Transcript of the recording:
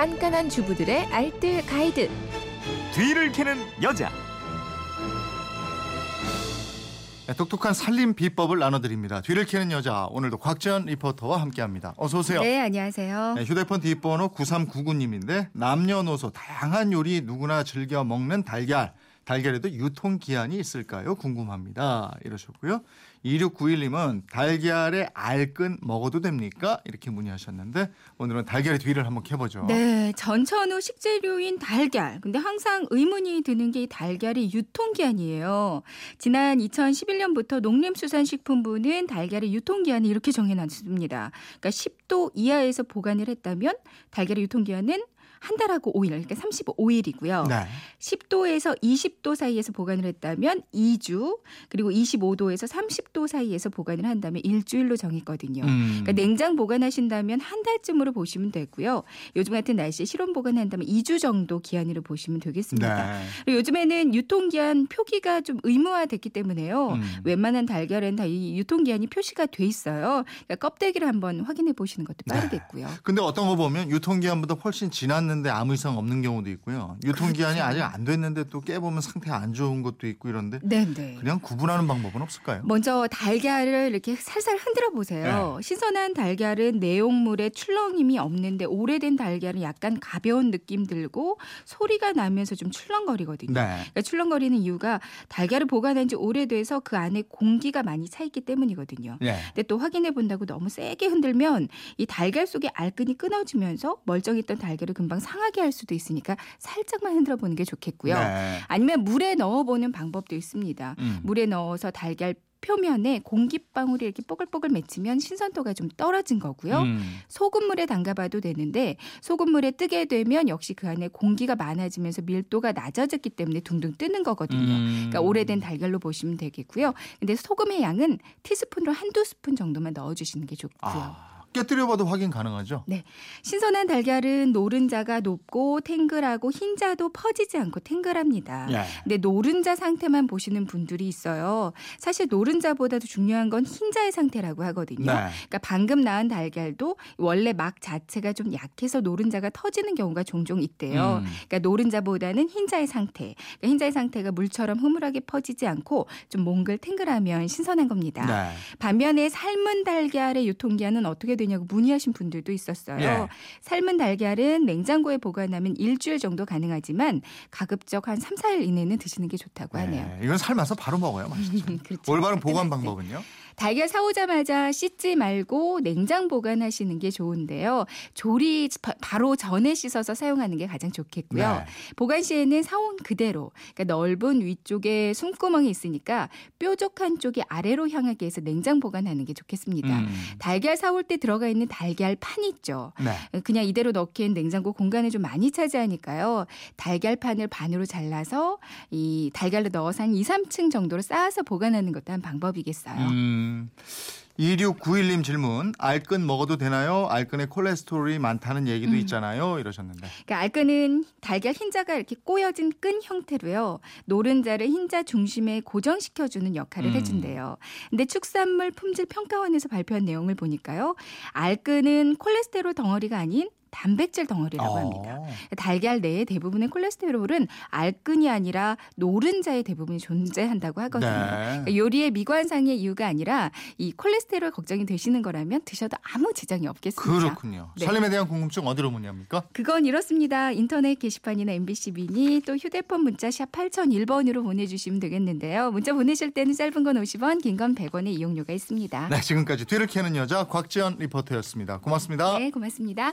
깐깐한 주부들의 알뜰 가이드. 뒤를 캐는 여자. 네, 똑똑한 살림 비법을 나눠드립니다. 뒤를 캐는 여자 오늘도 곽지연 리포터와 함께합니다. 어서 오세요. 네, 안녕하세요. 네, 휴대폰 뒷번호 9399님인데 남녀노소 다양한 요리 누구나 즐겨 먹는 달걀. 달걀에도 유통 기한이 있을까요? 궁금합니다. 이러셨고요. 2691님은 달걀에 알끈 먹어도 됩니까? 이렇게 문의하셨는데 오늘은 달걀의 뒤를 한번 캐보죠. 네, 전천후 식재료인 달걀. 근데 항상 의문이 드는 게 이 달걀의 유통기한이에요. 지난 2011년부터 농림수산식품부는 달걀의 유통기한을 이렇게 정해놨습니다. 그러니까 10도 이하에서 보관을 했다면 달걀의 유통기한은 한 달하고 5일, 그러니까 35일이고요. 네. 10도에서 20도 사이에서 보관을 했다면 2주, 그리고 25도에서 30도 사이에서 보관을 한다면 일주일로 정했거든요. 음. 그러니까 냉장 보관하신다면 한 달쯤으로 보시면 되고요. 요즘 같은 날씨에 실온 보관한다면 2주 정도 기한으로 보시면 되겠습니다. 네. 그리고 요즘에는 유통기한 표기가 좀 의무화됐기 때문에요. 음. 웬만한 달걀은 다이 유통기한이 표시가 돼 있어요. 그러니까 껍데기를 한번 확인해 보시는 것도 네. 빠르겠고요. 근데 어떤 거 보면 유통기한보다 훨씬 지 났는데 아무 이상 없는 경우도 있고요. 유통기한이 그렇죠. 아직 안 됐는데 또 깨보면 상태가 안 좋은 것도 있고 이런데 네, 네. 그냥 구분하는 방법은 없을까요? 먼저 달걀을 이렇게 살살 흔들어 보세요. 네. 신선한 달걀은 내용물에 출렁임이 없는데 오래된 달걀은 약간 가벼운 느낌 들고 소리가 나면서 좀 출렁거리거든요. 네. 그러니까 출렁거리는 이유가 달걀을 보관한 지 오래돼서 그 안에 공기가 많이 차 있기 때문이거든요. 네. 근데 또 확인해 본다고 너무 세게 흔들면 이 달걀 속에 알끈이 끊어지면서 멀쩡했던 달걀을 금방 상하게 할 수도 있으니까 살짝만 흔들어 보는 게 좋겠고요. 네. 아니면 물에 넣어 보는 방법도 있습니다. 음. 물에 넣어서 달걀 표면에 공기방울이 이렇게 뽀글뽀글 맺히면 신선도가 좀 떨어진 거고요. 음. 소금물에 담가봐도 되는데 소금물에 뜨게 되면 역시 그 안에 공기가 많아지면서 밀도가 낮아졌기 때문에 둥둥 뜨는 거거든요. 음. 그러니까 오래된 달걀로 보시면 되겠고요. 근데 소금의 양은 티스푼으로 한두 스푼 정도만 넣어주시는 게 좋고요. 아, 깨뜨려봐도 확인 가능하죠? 신선한 달걀은 노른자가 높고 탱글하고 흰자도 퍼지지 않고 탱글합니다. 예. 근데 노른자 상태만 보시는 분들이 있어요. 사실 노른자보다도 중요한 건 흰자의 상태라고 하거든요. 네. 그러니까 방금 낳은 달걀도 원래 막 자체가 좀 약해서 노른자가 터지는 경우가 종종 있대요. 음. 그러니까 노른자보다는 흰자의 상태. 그러니까 흰자의 상태가 물처럼 흐물하게 퍼지지 않고 좀 몽글 탱글하면 신선한 겁니다. 네. 반면에 삶은 달걀의 유통기한은 어떻게 되냐고 문의하신 분들도 있었어요. 예. 삶은 달걀은 냉장고에 보관하면 일주일 정도 가능하지만 가급적 한 3, 4일 이내는 드시는 게 좋다고 하네요. 네. 이건 삶아서 바로 먹어요. 맛있죠. 그렇죠. 올바른 보관 때. 방법은요? 달걀 사오자마자 씻지 말고 냉장 보관하시는 게 좋은데요. 조리 바- 바로 전에 씻어서 사용하는 게 가장 좋겠고요. 네. 보관 시에는 사온 그대로 그러니까 넓은 위쪽에 숨구멍이 있으니까 뾰족한 쪽이 아래로 향하게 해서 냉장 보관하는 게 좋겠습니다. 음. 달걀 사올 때 들어가 있는 달걀 판 있죠. 네. 그냥 이대로 넣기엔 냉장고 공간을 좀 많이 차지하니까요. 달걀판을 반으로 잘라서 이 달걀을 넣어서 한 2, 3층 정도로 쌓아서 보관하는 것도 한 방법이겠어요. 음. 2691님 질문. 알끈 먹어도 되나요? 알끈에 콜레스테롤이 많다는 얘기도 음. 있잖아요. 이러셨는데. 그러니까 알끈은 달걀 흰자가 이렇게 꼬여진 끈 형태로요. 노른자를 흰자 중심에 고정시켜주는 역할을 음. 해준대요. 근데 축산물 품질 평가원에서 발표한 내용을 보니까요. 알끈은 콜레스테롤 덩어리가 아닌 단백질 덩어리라고 합니다. 어. 달걀 내의 대부분의 콜레스테롤은 알끈이 아니라 노른자의 대부분이 존재한다고 하거든요. 네. 그러니까 요리의 미관상의 이유가 아니라 이 콜레스테롤 걱정이 되시는 거라면 드셔도 아무 지장이 없겠습니다. 그렇군요. 네. 살림에 대한 궁금증 어디로 문의합니까? 그건 이렇습니다. 인터넷 게시판이나 MBC 미니 또 휴대폰 문자 샵 8001번으로 보내주시면 되겠는데요. 문자 보내실 때는 짧은 건 50원, 긴 건 100원의 이용료가 있습니다. 네, 지금까지 뒤를 캐는 여자 곽지연 리포터였습니다. 고맙습니다. 네, 고맙습니다.